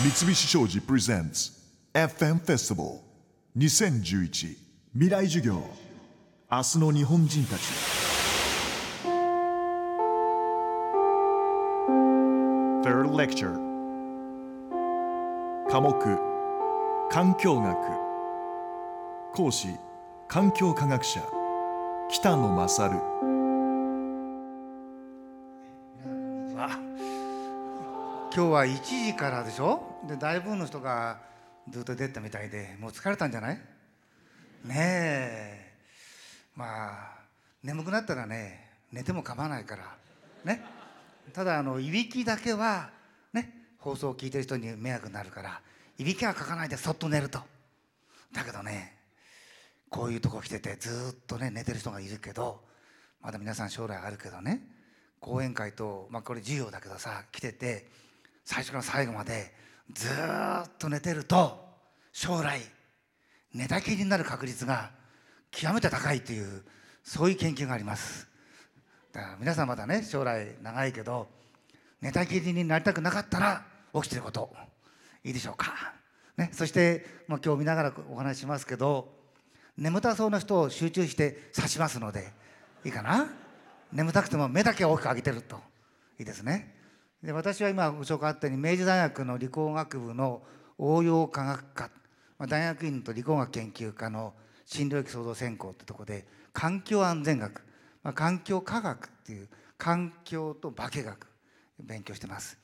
三菱商事プレゼンツ FM フェスティバル2011未来授業明日の日本人たち。科目環境学。講師環境科学者北野勝。今日は1時からでしょ？で大部分の人がずっと出たみたいでもう疲れたんじゃない？ねえ。まあ眠くなったらね寝ても構わないから。ね。ただあのいびきだけはね放送を聞いてる人に迷惑になるからいびきはかかないでそっと寝ると。だけどねこういうとこ来ててずっとね寝てる人がいるけどまだ皆さん将来あるけどね講演会と、まあ、これ授業だけどさ来てて最初から最後までずっと寝てると将来寝たきりになる確率が極めて高いというそういう研究があります。だから皆さんまだね将来長いけど寝たきりになりたくなかったら起きてることいいでしょうか、ね、そして、まあ、今日見ながらお話ししますけど眠たそうな人を集中して指しますのでいいかな。眠たくても目だけ大きく上げてるといいですね。で私は今ご紹介あったように明治大学の理工学部の応用科学科、まあ、大学院と理工学研究科の新領域創造専攻ってとこで環境安全学、まあ、環境科学っていう環境と化学勉強してます。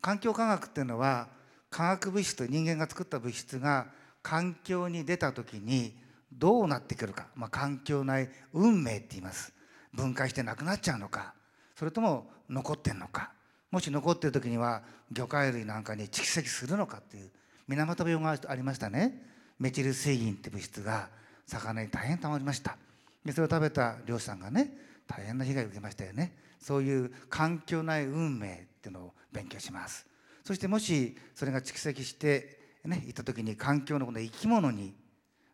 環境科学っていうのは化学物質と人間が作った物質が環境に出た時にどうなってくるか、まあ、環境内運命って言います。分解してなくなっちゃうのかそれとも残ってんのか。もし残ってる時には魚介類なんかに蓄積するのかっていう源病がありましたね。メチル水銀って物質が魚に大変たまりました。でそれを食べた漁師さんがね大変な被害を受けましたよね。そういう環境内運命っていうのを勉強します。そしてもしそれが蓄積してねいった時に環境のこの生き物に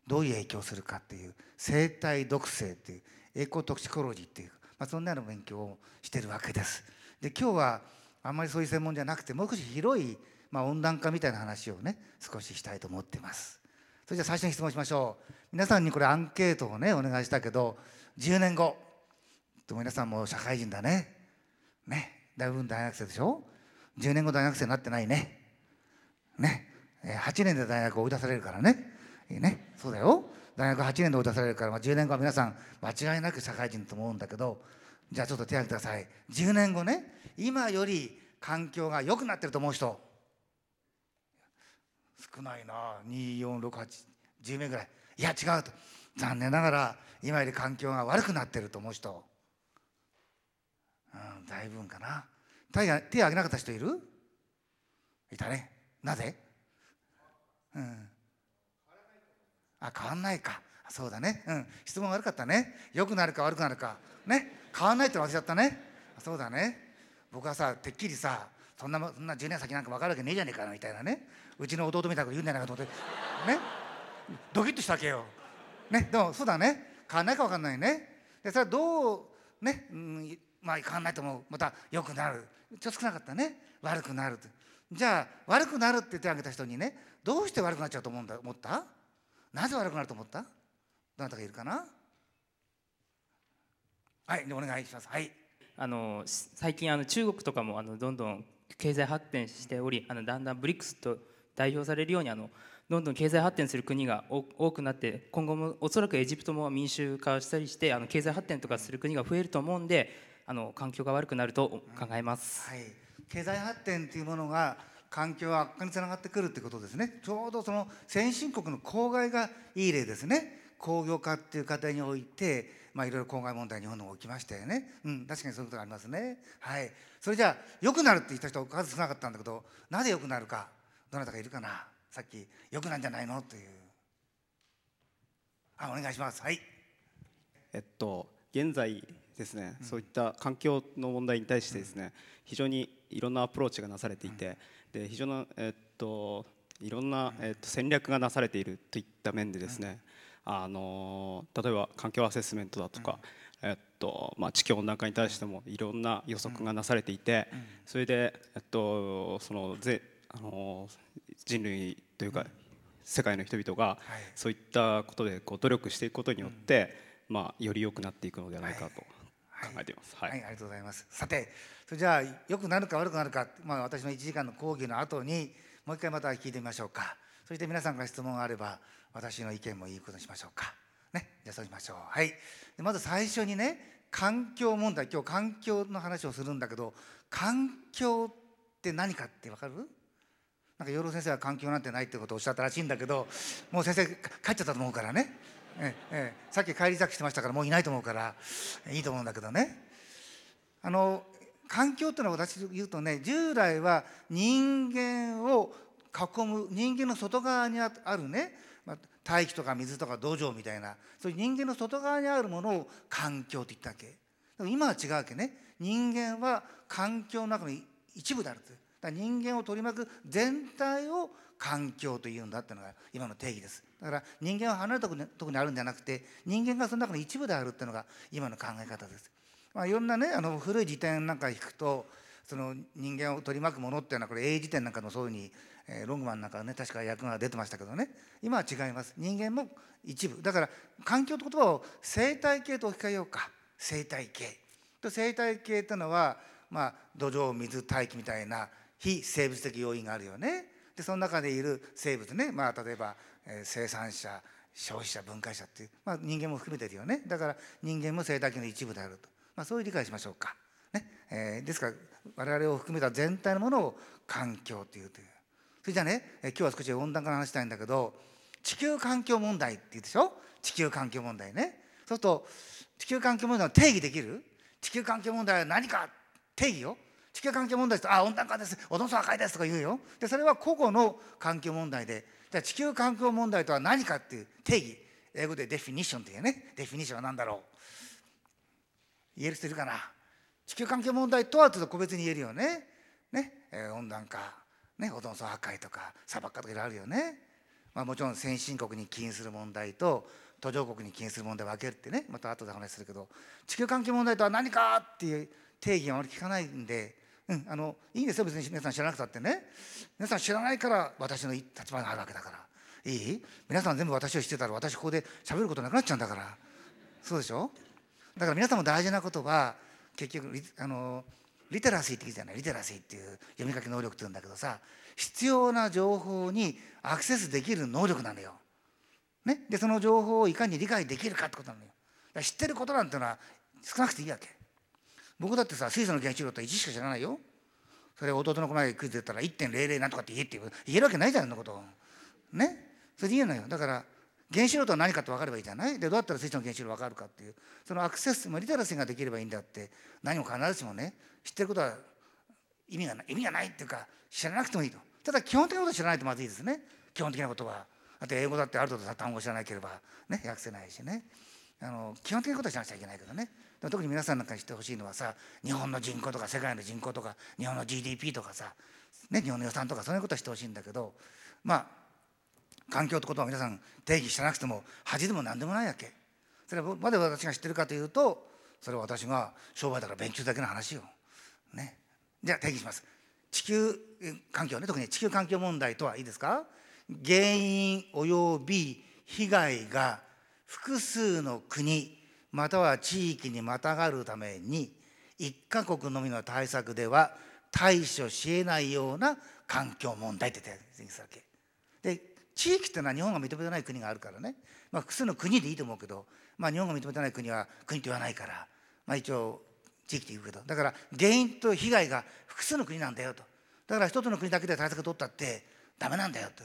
どういう影響するかっていう生態毒性っていうエコトクシコロジーっていう、まあ、そんなような勉強をしてるわけです。で今日はあんまりそういう専門じゃなくてもう少し広い、まあ、温暖化みたいな話をね少ししたいと思ってます。それじゃあ最初に質問しましょう。皆さんにこれアンケートをねお願いしたけど10年後と皆さんも社会人だね。ね大分大学生でしょ？10年後大学生になってないね。ね8年で大学を追い出されるからね。いいねそうだよ大学8年で追い出されるから、まあ、10年後は皆さん間違いなく社会人と思うんだけどじゃあちょっと手挙げてください。10年後ね今より環境が良くなってると思う人。少ないな。246810名ぐらい。いや違うと。残念ながら今より環境が悪くなってると思う人。うんだいぶんかな。手手挙げなかった人いる？いたね。なぜ？うん。あ変わんないか。そうだね。うん。質問悪かったね。良くなるか悪くなるか。ね。変わないって忘れちゃったね。そうだね。僕はさてっきりさそんなそんな10年先なんか分かるわけねえじゃねえかなみたいなね。うちの弟みたいなこと言うんじゃないかと思って。ね。ドキッとしたわけよ。ね。でもそうだね。変わんないか分かんないね。でそれはどうね、うん、まあ変わんないともまた良くなる。ちょっと少なかったね。悪くなるじゃあ悪くなるって手を挙げた人にねどうして悪くなっちゃうと思うんだ思った？なぜ悪くなると思った？どなたがいるかな？はいお願いします。はい。あの最近あの中国とかもあのどんどん経済発展しておりあのだんだんブリックスと代表されるようにあのどんどん経済発展する国が多くなって今後もおそらくエジプトも民主化したりしてあの経済発展とかする国が増えると思うんであの環境が悪くなると考えます、はい、経済発展というものが環境悪化につながってくるということですね。ちょうどその先進国の公害がいい例ですね。工業化っていう過程において、まあ、いろいろ公害問題日本の起きましたよね、うん、確かにそういうことがありますね。はい。それじゃあ良くなるって言った人数少なかったんだけどなぜ良くなるかどなたかいるかな。さっき良くなんじゃないの？という。あお願いします。はい。えっと現在ですね、うん、そういった環境の問題に対してですね、うん、非常にいろんなアプローチがなされていて、うん、で非常なえっといろんな、えっと、戦略がなされているといった面でですね、あの例えば環境アセスメントだとか、えっとまあ、地球温暖化に対してもいろんな予測がなされていて、それで、えっと、そのぜあの人類というか、世界の人々がい。そういったことでこう努力していくことによって、まあ、より良くなっていくのではないかと考えています。はい。はい、ありがとうございます。さて、それじゃあ良くなるか悪くなるか、まあ私の1時間の講義の後にもう一回また聞いてみましょうか。そして皆さんから質問があれば私の意見も言うことにしましょうか。ね、じゃあそうしましょう。はい。でまず最初にね、環境問題、今日環境の話をするんだけど、環境って何かってわかる？なんか養老先生は環境なんてないってことをおっしゃったらしいんだけど、もう先生帰っちゃったと思うからね。ええ、さっき帰り咲きしてましたからもういないと思うからいいと思うんだけどね。あの環境っていうのは私言うとね従来は人間を囲む人間の外側にあるね、大気とか水とか土壌みたいなそういう人間の外側にあるものを環境って言ったわけ。でも今は違うわけね。人間は環境の中の一部であるとだから人間を取り巻く全体を環境というんだっていうのが今の定義です。だから人間は離れたことこにあるんじゃなくて人間がその中の一部であるっていうのが今の考え方です。まあ、いろんなねあの古い辞典なんか引くとその人間を取り巻くものっていうのはこれ英辞典なんかのそういうふうに、えーロングマンなんかね確か役が出てましたけどね。今は違います。人間も一部。だから環境って言葉を生態系と置き換えようか。生態系。と生態系っていうのは、まあ、土壌水大気みたいな非生物的要因があるよね。でその中でいる生物ね、まあ、例えば、えー生産者消費者分解者っていう、まあ、人間も含めてるよね。だから人間も生態系の一部であると。まあ、そういう理解しましょうか。ね。えーですから我々を含めた全体のものを環境というという。それじゃね、今日は少し温暖化の話したいんだけど地球環境問題って言うでしょ？地球環境問題ね。そうすると地球環境問題の定義できる？地球環境問題は何か？定義よ。地球環境問題ですとあ温暖化です。オゾン層破壊ですとか言うよ。でそれは個々の環境問題で。じゃあ地球環境問題とは何かっていう定義。英語でデフィニッションっていうね。デフィニッションは何だろう？言える人いるかな？地球環境問題とはちょっと個別に言えるよね。ね、えー温暖化、ね、オゾン層破壊とか砂漠化とかいろいろあるよね、まあ、もちろん先進国に起因する問題と途上国に起因する問題を分けるってねまた後で話するけど地球環境問題とは何かっていう定義はあまり聞かないんで、うん、あのいいんですよ別に皆さん知らなくたってね。皆さん知らないから私の立場があるわけだから。いい？皆さん全部私を知ってたら私ここで喋ることなくなっちゃうんだから。そうでしょ？だから皆さんも大事なことは結局あのリテラシーって言うじゃない？リテラシーっていう読み書き能力って言うんだけどさ必要な情報にアクセスできる能力なのよ。ね、でその情報をいかに理解できるかってことなのよ。知ってることなんてのは少なくていいわけ。僕だってさ水素の原子量って1しか知らないよ。それ弟のこの前クイズ出たら1.00なんとかって言えって言う言えるわけないじゃんそんなこと。ね？それで言えないよだから原子量とは何かって分かればいいじゃない？でどうやったら水素の原子量分かるかっていう。そのアクセス、まあ、リテラシーができればいいんだって。何も必ずしもね知ってることは意味がない。意味がないっていうか知らなくてもいいと。ただ基本的なこと知らないとまずいですね。基本的なことは。だって英語だってある程度単語を知らなければね訳せないしね。あの基本的なことは知らなくちゃいけないけどね。特に皆さんなんかに知ってほしいのはさ日本の人口とか世界の人口とか日本の GDP とかさ、ね、日本の予算とかそういうことは知ってほしいんだけどまあ環境ってことは皆さん定義してなくても恥でも何でもないわけ。それはまで私が知ってるかというとそれは私が商売だから勉強だけの話よ。ね、じゃあ定義します。地球環境ね。特に地球環境問題とはいいですか？原因及び被害が複数の国または地域にまたがるために一カ国のみの対策では対処し得ないような環境問題って定義するわけ。で地域っていうのは日本が認めてない国があるからね、まあ、複数の国でいいと思うけど、まあ、日本が認めてない国は国と言わないから、まあ、一応地域って言うけど。だから原因と被害が複数の国なんだよと。だから一つの国だけで対策を取ったってダメなんだよと。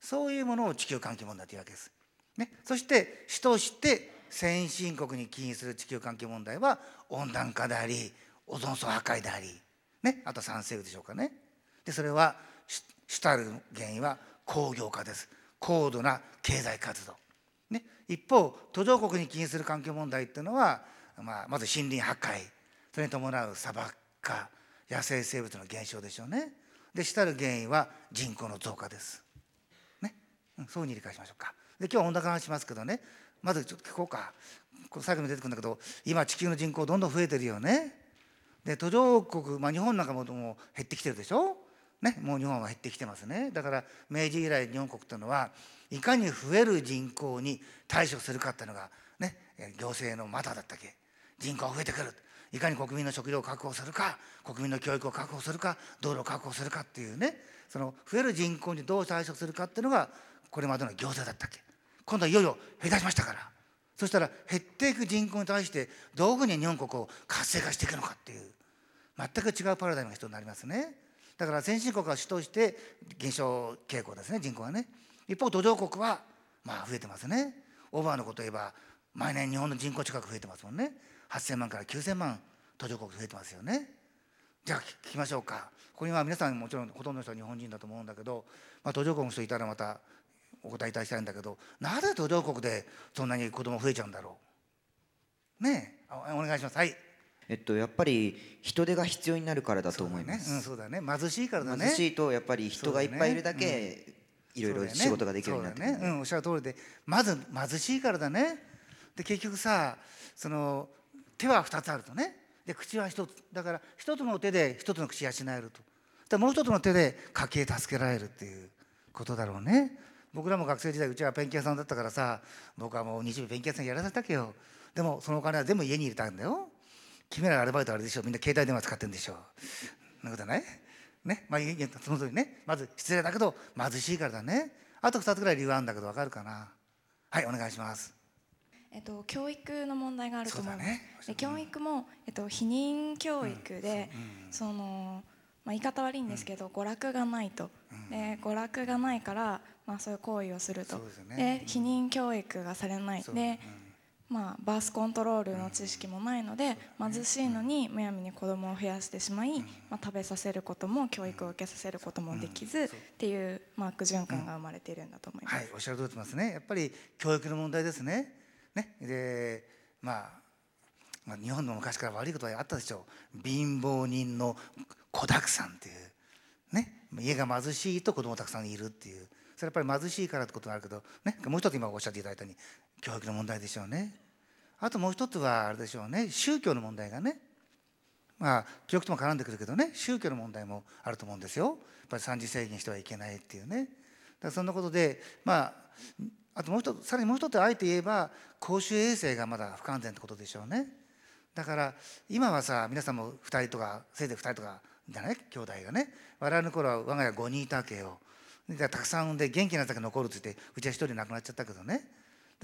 そういうものを地球環境問題というわけです。ね、そして主として先進国に起因する地球環境問題は温暖化でありオゾン層破壊であり、ね、あと酸性雨でしょうかね。でそれは主たる原因は工業化です。高度な経済活動、ね、一方途上国に起因する環境問題っていうのは、まあ、まず森林破壊それに伴う砂漠化野生生物の減少でしょうね。で主たる原因は人口の増加です、ね、そういうふうに理解しましょうか。で今日は温暖化話しますけどね。まずちょっと聞こうか。これ最後に出てくるんだけど今地球の人口どんどん増えてるよね。で途上国、まあ、日本なんかもも減ってきてるでしょ。ね、もう日本は減ってきてますね。だから明治以来日本国というのはいかに増える人口に対処するかっていうのが、ね、行政の股だったっけ人口が増えてくる。いかに国民の食料を確保するか国民の教育を確保するか道路を確保するかっていうねその増える人口にどう対処するかっていうのがこれまでの行政だったっけ。今度はいよいよ減らしましたから。そしたら減っていく人口に対してどういうふうに日本国を活性化していくのかっていう全く違うパラダイムが必要になりますね。だから先進国は主として減少傾向ですね人口はね。一方途上国はまあ増えてますね。オーバーのこと言えば毎年日本の人口近く増えてますもんね。8000万から9000万途上国増えてますよね。じゃあ聞きましょうか。ここには皆さんもちろんほとんどの人は日本人だと思うんだけど、まあ、途上国の人いたらまたお答えいただきたいんだけどなぜ途上国でそんなに子供増えちゃうんだろう。ねえ。お願いします。はい。えっとやっぱり人手が必要になるからだと思います。ね。うん、そうだね。貧しいからだね。貧しいとやっぱり人がいっぱいいるだけいろいろ仕事ができるようになってくるそうだね、うん、おっしゃる通りで。まず貧しいからだね。で結局さその手は2つあるとね。で口は1つ。だから1つの手で1つの口養えると。でもう1つの手で家計助けられるっていうことだろうね。僕らも学生時代うちはペンキ屋さんだったからさ僕はもう日曜日ペンキ屋さんやらせたけよでもそのお金は全部家に入れたんだよ君らアルバイトあれでしょ。みんな携帯電話使ってるんでしょ。そんなことない？ね？まあいやその通りね。まず失礼だけど貧しいからだね。あと2つぐらい理由あるんだけど分かるかな？はいお願いします。えっと、教育の問題があると思います。そうだね。で教育。も、えっと、避妊教育で、その、まあ、言い方悪いんですけど、娯楽がないと、で娯楽がないから、まあ、そういう行為をすると。でね。で避妊教育がされない。で、まあ、バースコントロールの知識もないので、貧しいのにむやみに子供を増やしてしまい、まあ、食べさせることも教育を受けさせることもできず、っていう、まあ、悪循環が生まれているんだと思います。はいおっしゃる通りですね。やっぱり教育の問題ですね。ね。でまあまあ、日本の昔から悪いことはあったでしょう。貧乏人の子だくさんっていう。ね。家が貧しいと子供たくさんいるっていうそれはやっぱり貧しいからってことがあるけど、ね、もう一つ今おっしゃっていただいたように教育の問題でしょうね。あともう一つはあれでしょうね宗教の問題がね。まあ教育とも絡んでくるけどね宗教の問題もあると思うんですよ。やっぱり三次制限してはいけないっていうね。だからそんなことでまああともう一つさらにもう一つあえて言えば公衆衛生がまだ不完全ってことでしょうね。だから今はさ皆さんも2人とかせいぜい2人とかじゃない？兄弟がね。我々の頃は我が家5人いたわけよ。たくさん産んで元気なだけ残るって言ってうちは1人亡くなっちゃったけどね。だか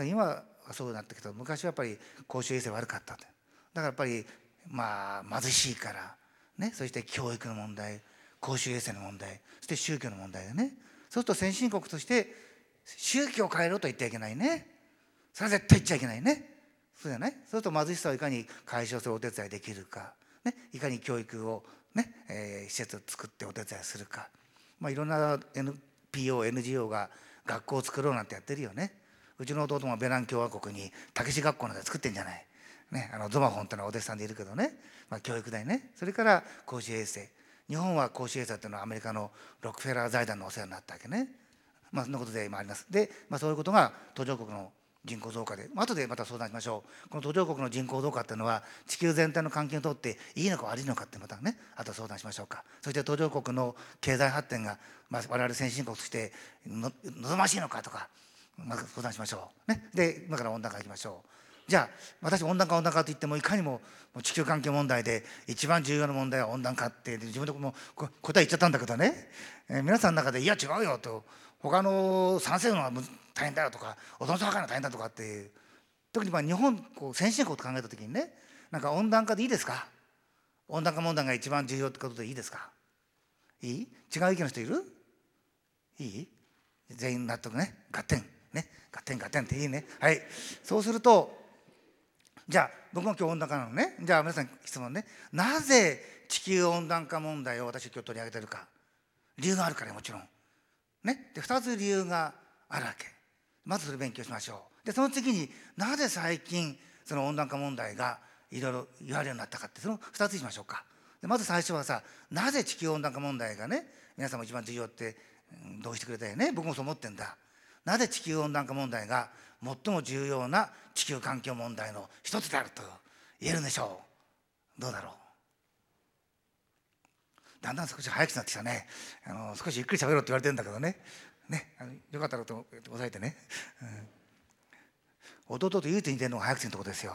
ら今はそうなったけど昔はやっぱり公衆衛生悪かったって。だからやっぱりまあ貧しいからね。そして教育の問題公衆衛生の問題。そして宗教の問題でね。そうすると先進国として宗教を変えろと言ってはいけないね。それは絶対言っちゃいけないね。そうじゃない？そうすると貧しさをいかに解消するお手伝いできるか、ね、いかに教育を、ねえー施設を作ってお手伝いするか、まあ、いろんな NPO、PONGO が学校を作ろうなんてやってるよね。うちの弟もベナン共和国にたけし学校なんて作ってんじゃない、ね、あのゾマホンってのはお弟子さんでいるけどね、まあ、教育大ね。それから公衆衛生日本は公衆衛生っていうのはアメリカのロックフェラー財団のお世話になったわけね。まあそんなことで今あります。で、まあ、そういうことが途上国の人口増加で、後でまた相談しましょう。この途上国の人口増加っていうのは地球全体の環境にとっていいのか悪いのかってまたねあと相談しましょうか。そして途上国の経済発展が、まあ、我々先進国としての望ましいのかとかまず相談しましょう、ね、で今から温暖化いきましょう。じゃあ私温暖化温暖化と言ってもいかにも地球環境問題で一番重要な問題は温暖化って自分でもこ答え言っちゃったんだけどね、えー皆さんの中で「いや違うよ」と「他の賛成のは大変だよ」とか「おどんさかの大変だ」とかっていう特にまあ日本こう先進国と考えた時にねなんか温暖化でいいですか？温暖化問題が一番重要ってことでいいですか？いい？違う意見の人いる？いい？全員納得ね？合点。ね？合点合点っていいね？はい。そうするとじゃあ僕も今日温暖化なのね。じゃあ皆さん質問ね。なぜ地球温暖化問題を私今日取り上げてるか。理由があるからもちろん。ね？で2つ理由があるわけ。まずそれ勉強しましょう。でその次になぜ最近その温暖化問題がいろいろ言われるようになったかってその2つにしましょうか。でまず最初はさなぜ地球温暖化問題がね皆さんも一番重要って同意してくれたよね。僕もそう思ってんだ。なぜ地球温暖化問題が最も重要な地球環境問題の一つであると言えるんでしょう。どうだろう。だんだん少し早くなってきたね。あの少しゆっくり喋ろうって言われてるんだけどね。ねあのよかったらと抑えてね、うん、弟と唯一似てるのが早口のとこですよ、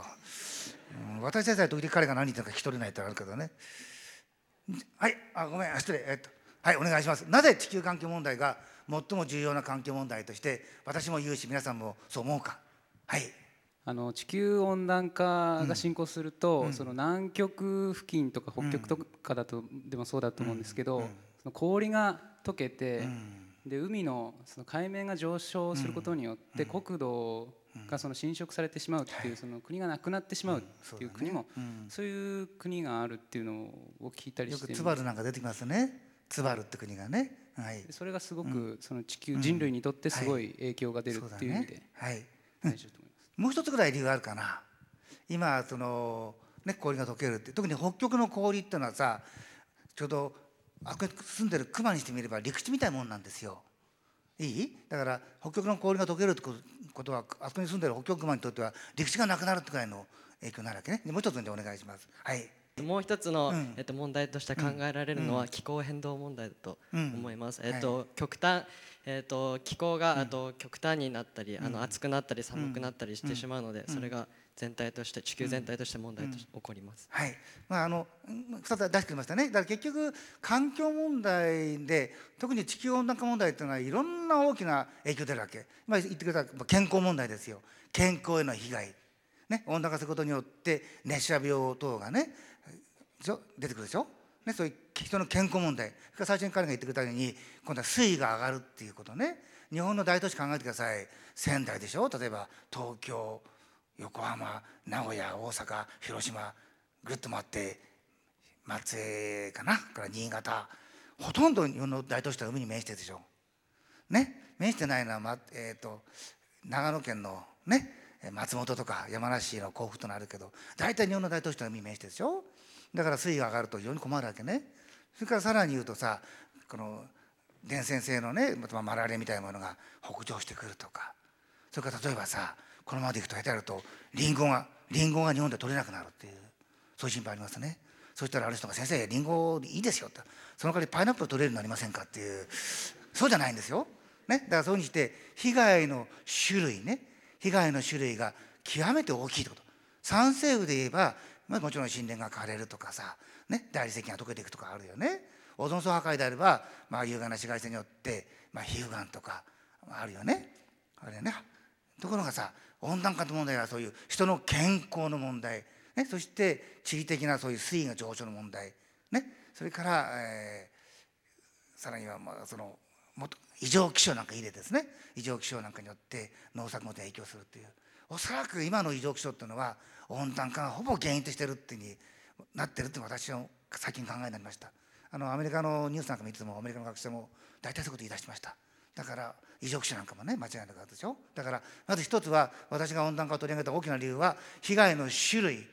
うん、私たちは時々彼が何言ってるか聞き取れないってあるけどね。はいあごめん失礼。えっとはいお願いします。なぜ地球環境問題が最も重要な環境問題として私も言うし皆さんもそう思うか。はい。あの地球温暖化が進行すると、うん、その南極付近とか北極とかだと、でもそうだと思うんですけど、うん、その氷が溶けて、うん、で海のその海面が上昇することによって国土がその侵食されてしまうっていうその国がなくなってしまうっていう国もそういう国があるっていうのを聞いたりしてよくツバルなんか出てきますね。ツバルって国がね、はい、それがすごくその地球人類にとってすごい影響が出るっていう意味で大事だと思います。もう一つぐらい理由があるかな。今その、ね、氷が溶けるって特に北極の氷っていうのはさちょうどあこ住んでる熊にしてみれば陸地みたいなもんなんですよ。いい？だから北極の氷が溶けるってことはあそこに住んでる北極熊にとっては陸地がなくなるってくらいの影響になるわけね。もう一つでお願いします。はい。もう一つの、うん、えっと、問題として考えられるのは気候変動問題だと思います。うん、えっと、はい、極端えーと、気候が、あと極端になったり、あの暑くなったり寒くなったりしてしまうので、それが全体として地球全体として問題として起こります。はい。まああの2つ出してきましたね。だから結局環境問題で特に地球温暖化問題っていうのはいろんな大きな影響出るわけ。まあ言ってくれた健康問題ですよ。健康への被害。ね、温暖化することによって熱射病等がね出てくるでしょ？ね、そういう人の健康問題最初に彼が言ってくれたように今度は水位が上がるっていうことね日本の大都市考えてください仙台でしょ？例えば東京横浜名古屋大阪広島ぐっと回って松江かな？から新潟。ほとんど日本の大都市は海に面してるでしょ。ね？面してないのは、まえーと、長野県のね？松本とか山梨の甲府となるけど大体日本の大都市は海に面してるでしょ。だから水位が上がると非常に困るわけね。それからさらに言うとさこの伝染性のねマラリアみたいなものが北上してくるとか。それから例えばさこのままでいくと下手やるとリンゴがリンゴが日本で取れなくなるっていうそういう心配ありますね。そしたらある人が「先生リンゴいいですよ」ってその代わりパイナップル取れるようになりませんかっていうそうじゃないんですよ。ね、だからそういうふうにして被害の種類ね。被害の種類が極めて大きいってこと。酸性雨で言えばまあ、もちろん神殿が枯れるとかさ、ね、大理石が溶けていくとかあるよね。オゾン層破壊であれば、まあ、有害な紫外線によって、まあ、皮膚がんとかあるよね。あれね。ところがさ温暖化の問題はそういう人の健康の問題、ね、そして地理的なそういう水位が上昇の問題、ね、それから、えー、さらにはまあそのもっと異常気象なんか入れですね。異常気象なんかによって農作物に影響するっていう。おそらく今の異常気象っていうのは温暖化がほぼ原因としてるっていううになってるって私は最近考えになりました。あのアメリカのニュースなんか見てもアメリカの学者も大体そういうこと言い出しました。だから異常気象なんかもね間違いなくあるでしょ？だからまず一つは私が温暖化を取り上げた大きな理由は被害の種類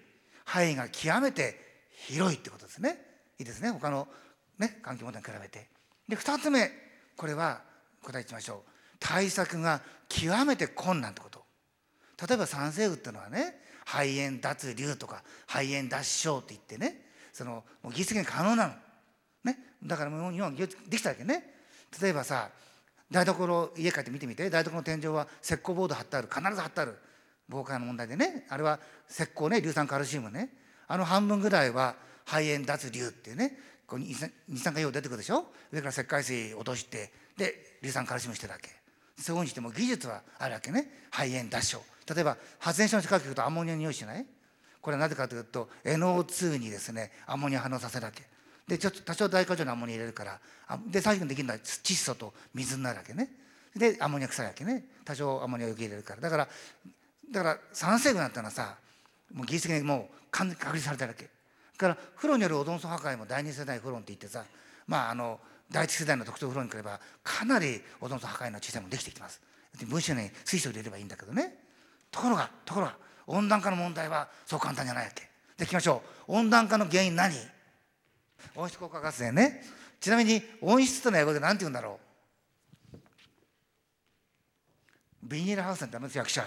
範囲が極めて広いってことですね。いいですね？他のね環境問題に比べて。で2つ目これは答えてみましょう。対策が極めて困難ってこと。例えば酸性雨っていうのはね肺炎脱流とか肺炎脱症って言ってねそのもう技術的に可能なの、ね、だからもう日本できたわけね。例えばさ台所家帰って見てみて。台所の天井は石膏ボード貼ってある。必ず貼ってある。防火の問題でね。あれは石膏ね。硫酸カルシウムね。あの半分ぐらいは肺炎脱流っていうね。こう二酸化硫黄出てくるでしょ。上から石灰水落としてで硫酸カルシウムしてるわけ。そうにしても技術はあるわけね。肺炎脱症。例えば発電所の近く行くとアンモニアの匂いしない？これはなぜかというと NO2 にですねアンモニア反応させるわけ。でちょっと多少大過剰なアンモニア入れるからで最後にできるのは窒素と水になるわけね。でアンモニア臭いわけね。多少アンモニアを受け入れるから。だからだから酸性雨なんてのはさもう技術的にもう完全に確立されてるわけ。から風呂によるオゾン層破壊も第二世代フロンって言ってさまああの第一世代の特徴風呂に比べばかなりオゾン層破壊の小さいもできてきてます。分子に水素を入れればいいんだけどね。ところがところが温暖化の問題はそう簡単じゃないわけ。でいきましょう。温暖化の原因何？温室効果ガスでね。ちなみに温室との英語で何て言うんだろう。ビニールハウスなんてあの役者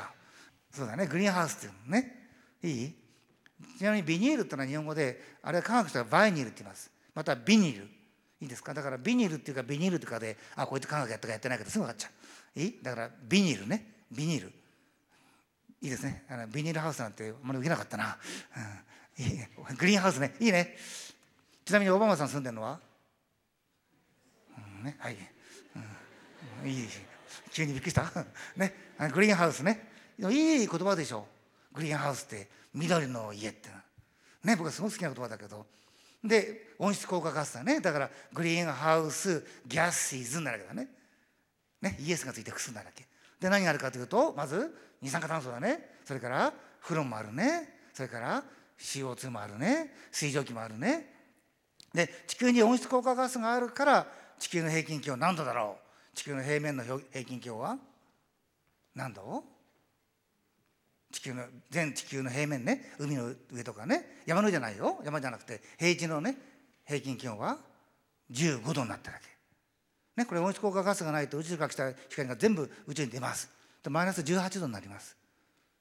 そうだね。グリーンハウスっていうのね。いい？ちなみにビニールってのは日本語であれは科学者はバイニールって言います。またビニール。いいですか？だからビニールっていうかビニールとかであこいつ科学やったかやってないかってすぐ分かっちゃう。いい？だからビニールね。ビニール。いいですね。あのビニールハウスなんてあんまり受けなかったな、うん、いい。ねグリーンハウスね。いいね。ちなみにオバマさん住んでるのは、うんね、はい、うん、いい急にびっくりした。ねグリーンハウスね。いい言葉でしょ。グリーンハウスって緑の家ってね僕はすごく好きな言葉だけど。で温室効果ガスだね。だからグリーンハウスギャスシーズになるわけだね。ねイエスがついて複数になるわけ。で何があるかというとまず二酸化炭素だね。それからフロンもあるね。それから CO2 もあるね。水蒸気もあるね。で地球に温室効果ガスがあるから地球の平均気温何度だろう？地球の平面の平均気温は？何度？地球の全地球の平面ね。海の上とかね。山の上じゃないよ。山じゃなくて平地のね平均気温は？15度になってるわけ。ね、これ温室効果ガスがないと宇宙から来た光が全部宇宙に出ます。でマイナス18度になります。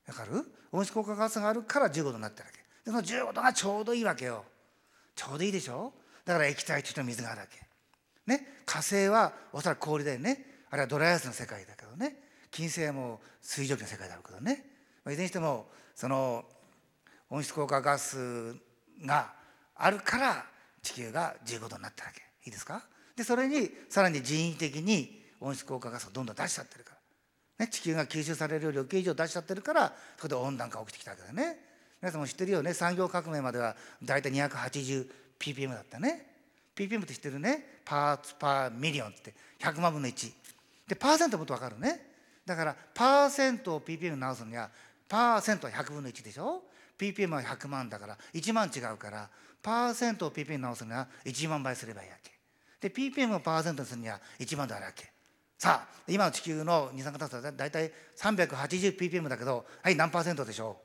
わかる？温室効果ガスがあるから15度になってるわけ。でその15度がちょうどいいわけよ。ちょうどいいでしょ？だから液体としての水があるわけ。ね？火星はおそらく氷だよね。あれはドライアイスの世界だけどね。金星はもう水蒸気の世界だろうけどね。まあいずれにしてもその温室効果ガスがあるから地球が15度になってるわけ。いいですか？でそれにさらに人為的に温室効果ガスをどんどん出しちゃってるから、ね、地球が吸収されるより余計以上出しちゃってるからそこで温暖化が起きてきたわけだね。皆さんも知ってるよね？産業革命までは大体280 ppm だったね。Ppm って知ってるね。 parts per million って。100万分の1でパーセントもっと分かるね。だからパーセントを ppm に直すにはパーセントは100分の1でしょ？Ppm は100万だから1万違うからパーセントを ppm に直すには1万倍すればいいわけ。で ppm をパーセントにするには1万であるわけ。さあ今の地球の二酸化炭素は大体 380ppm だけどはい何パーセントでしょ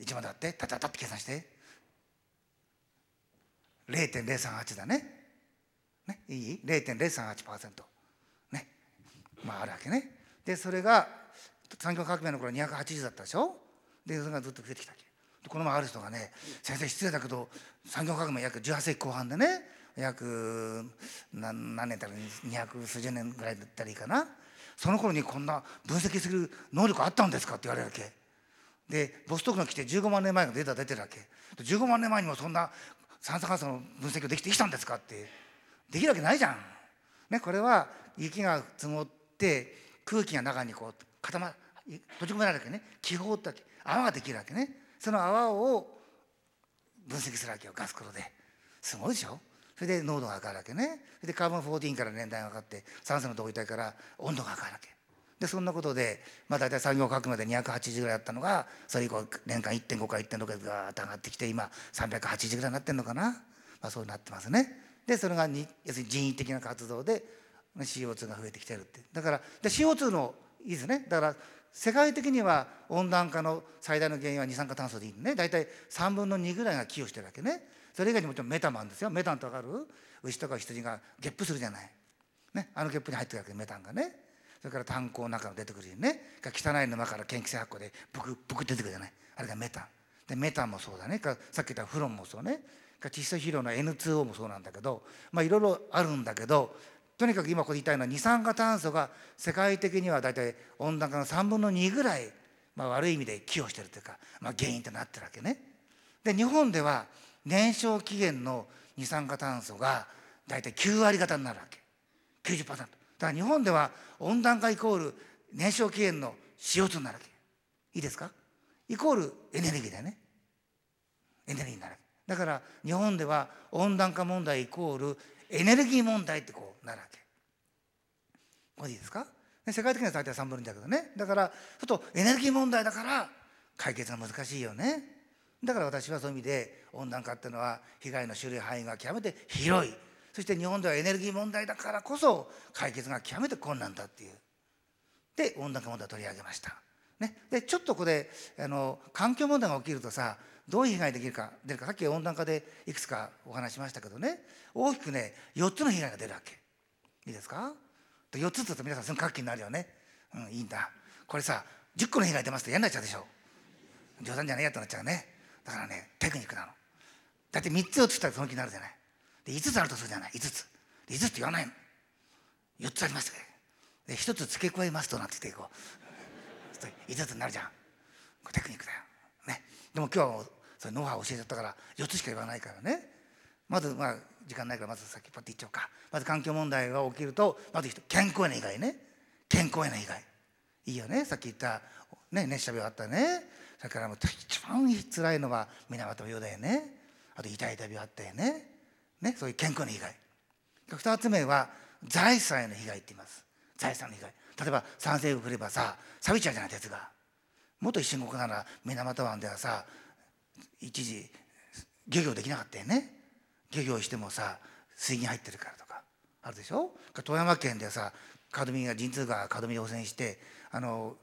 う？1万だって？たたたって計算して。0.038だね。ねいい ?0.038% ね。まああるわけね。でそれが産業革命の頃280だったでしょ？でそれがずっと増えてきたわけ。この前ある人がね「先生失礼だけど産業革命約18世紀後半でね約何何年だろう200数十年ぐらいだったらいいかな。その頃にこんな分析する能力あったんですかって言われるわけ。でボストクの来て15万年前のデータ出てるわけ。15万年前にもそんな酸素酸素の分析ができてきたんですか？って。できるわけないじゃん。ね、これは雪が積もって空気が中にこう固ま閉じ込められるわけね。気泡って泡ができるわけね。その泡を分析するわけよガス炉で。すごいでしょ？それで濃度が上がるわけね。それでカーボン14から年代が上がって酸素の同位体から温度が上がるわけ。でそんなことで、まあ、大体産業革命で280ぐらいあったのがそれ以降年間1.5から1.6がガーッと上がってきて今380ぐらいになってるのかな、まあ、そうなってますね。でそれがに要するに人為的な活動で CO2 が増えてきてるって。だからで CO2 のいいですね。だから世界的には温暖化の最大の原因は二酸化炭素でいいね。大体3分の2ぐらいが寄与してるわけね。それ以外にもちろんメタンもあるんですよ。メタンって分かる？牛とか羊がゲップするじゃない、ね、あのゲップに入ってるわけメタンがね。それから炭鉱の中が出てくるよね。汚い沼から研気性発酵でブクブク出てくるじゃない。あれがメタン。でメタンもそうだね。さっき言ったフロンもそうね。窒素肥料の N2O もそうなんだけどまあいろいろあるんだけどとにかく今ここで言いたいのは二酸化炭素が世界的には大体温暖化の3分の2ぐらい、まあ、悪い意味で寄与してるというか、まあ、原因となってるわけね。で日本では燃焼期限の二酸化炭素が大体9割方になるわけ。90%だから日本では温暖化イコール燃焼期限の CO2 になるわけ。いいですか？イコールエネルギーだよね。エネルギーになるだから日本では温暖化問題イコールエネルギー問題ってこうなるわけ。これいいですか？世界的には大体3分の2だけどね。だからちょっとエネルギー問題だから解決が難しいよね。だから私はそういう意味で温暖化っていうのは被害の種類範囲が極めて広い。そして日本ではエネルギー問題だからこそ解決が極めて困難だっていう。で温暖化問題を取り上げました。ね、でちょっとここであの環境問題が起きるとさどういう被害できるか出るか。さっき温暖化でいくつかお話しましたけどね。大きくね4つの被害が出るわけ。いいですか？4つって言うと皆さんすぐ活気になるよね。うんいいんだ。これさ10個の被害出ますと嫌になっちゃうでしょ。冗談じゃねえやとなっちゃうね。だからねテクニックなの。だって3つ4つったらその気になるじゃない。で5つあるとするじゃない。5つ。で5つって言わないの。4つありますで1つ付け加えますとなって言ってこう。5つになるじゃん。これテクニックだよ。ね。でも今日はそれノウハウ教えちゃったから4つしか言わないからね。まずまあ時間ないからまず先パッと言っちゃおうか。まず環境問題が起きるとまず健康への被害ね。健康への被害いいよね。さっき言ったね熱射病あったね。それからもう一番辛いのは水俣病だよね。あと痛い痛い病あったよね。ねそういう健康の被害。2つ目は財産への被害って言います。財産の被害。例えば酸性が来ればさ錆びちゃうじゃない鉄が。元一瞬国なら水俣湾ではさ一時漁業できなかったよね。漁業してもさ水銀入ってるからとかあるでしょ？富山県ではさカドミが神通川カドミで汚染してあの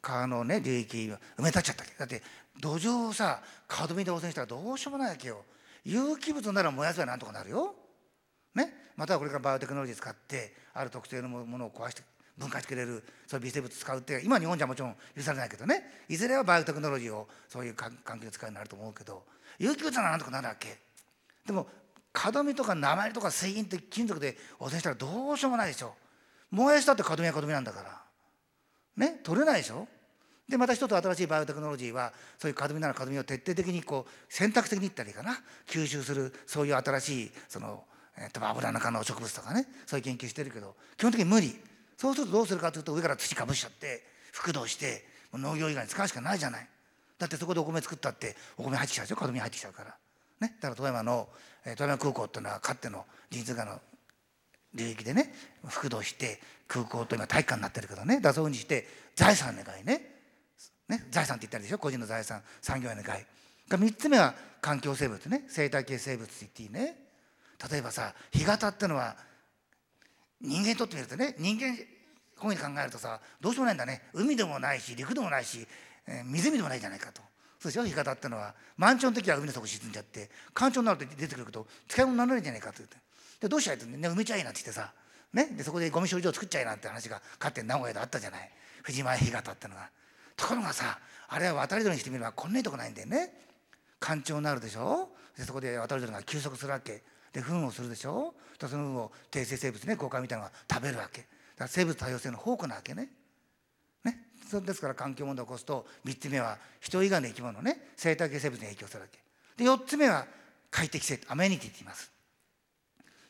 川のね流域埋め立っちゃっただって土壌をさカドミで汚染したらどうしようもないわけよ。有機物なら燃やせばなんとかなるよ。ね？またはこれからバイオテクノロジー使ってある特定のものを壊して分解してくれるそういう微生物使うって今日本じゃもちろん許されないけどね。いずれはバイオテクノロジーをそういう環境で使うようになると思うけど有機物ならなんとかなるわけ。でもカドミとか鉛とか水銀って金属で汚染したらどうしようもないでしょ。燃やしたってカドミはカドミなんだから。ね？取れないでしょ。でまた一つ新しいバイオテクノロジーはそういうカドミならカドミを徹底的にこう選択的にいったらいいかな。吸収するそういう新しいその、えー、油の中の植物とかねそういう研究してるけど基本的に無理。そうするとどうするかというと上から土かぶしちゃって覆土して農業以外に使うしかないじゃない。だってそこでお米作ったってお米入ってきちゃうでしょ？カドミ入ってきちゃうから。ね？だから富山の、え、富山空港っていうのはかつての神通川の流域でね覆土して空港と今体育館になってるけどね。だそういうふうにして財産願いねね財産って言ったらでしょ個人の財産産業への害。3つ目は環境生物ね。生態系生物って言っていいね。例えばさ干潟ってのは人間にとってみるとね人間こういうふうに考えるとさどうしようもないんだね。海でもないし陸でもないし、えー、湖でもないじゃないかと。そうでしょ干潟ってのは満潮の時は海の底沈んじゃって干潮になると出てくると使い物にならないんじゃないかと言って。でどうしちゃいとね埋めちゃいなって言ってさね、でそこでゴミ処理場作っちゃいなんて話がかって名古屋であったじゃない。藤前干潟ってのがところがさあれは渡り鳥にしてみればこんないとこないんだよね。干潮になるでしょ。でそこで渡り鳥が休息するわけ。で糞をするでしょ。その糞を低生生物ね交換みたいなのが食べるわけ。だから生物多様性の宝庫なわけね。ね。ですから環境問題を起こすと3つ目は人以外の生き物ね生態系生物に影響するわけ。で4つ目は快適性アメニティって言います。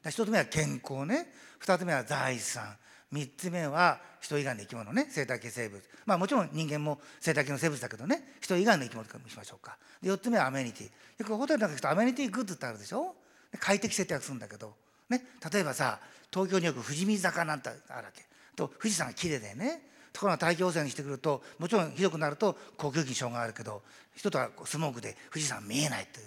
1つ目は健康ね。2つ目は財産。3つ目は人以外の生き物ね。生態系生物。まあもちろん人間も生態系の生物だけどね。人以外の生き物としましょうか。で4つ目はアメニティ。よくホテルなんか行くとアメニティグッズってあるでしょ？快適性って訳するんだけど、ね、例えばさ東京によく富士見坂なんてあるわけ。と富士山が綺麗でね。ところが大気汚染にしてくるともちろんひどくなると呼吸器に障害あるけど人とはスモークで富士山見えないという。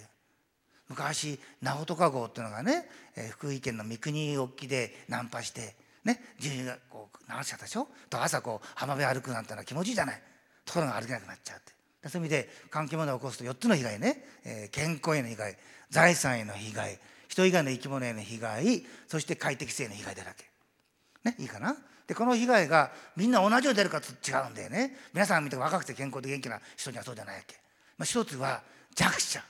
昔直戸号っていうのがね、福井県の三国沖でナンパしてね牛乳がこう流しちゃったでしょ？と朝こう浜辺歩くなんてのは気持ちいいじゃない。ところが歩けなくなっちゃうって。そういう意味で環境問題を起こすと4つの被害ね、えー、健康への被害財産への被害人以外の生き物への被害そして快適性の被害だらけ。ねいいかな？でこの被害がみんな同じように出るかと違うんだよね。皆さん見て若くて健康で元気な人にはそうじゃないわけ、まあ、一つは弱者。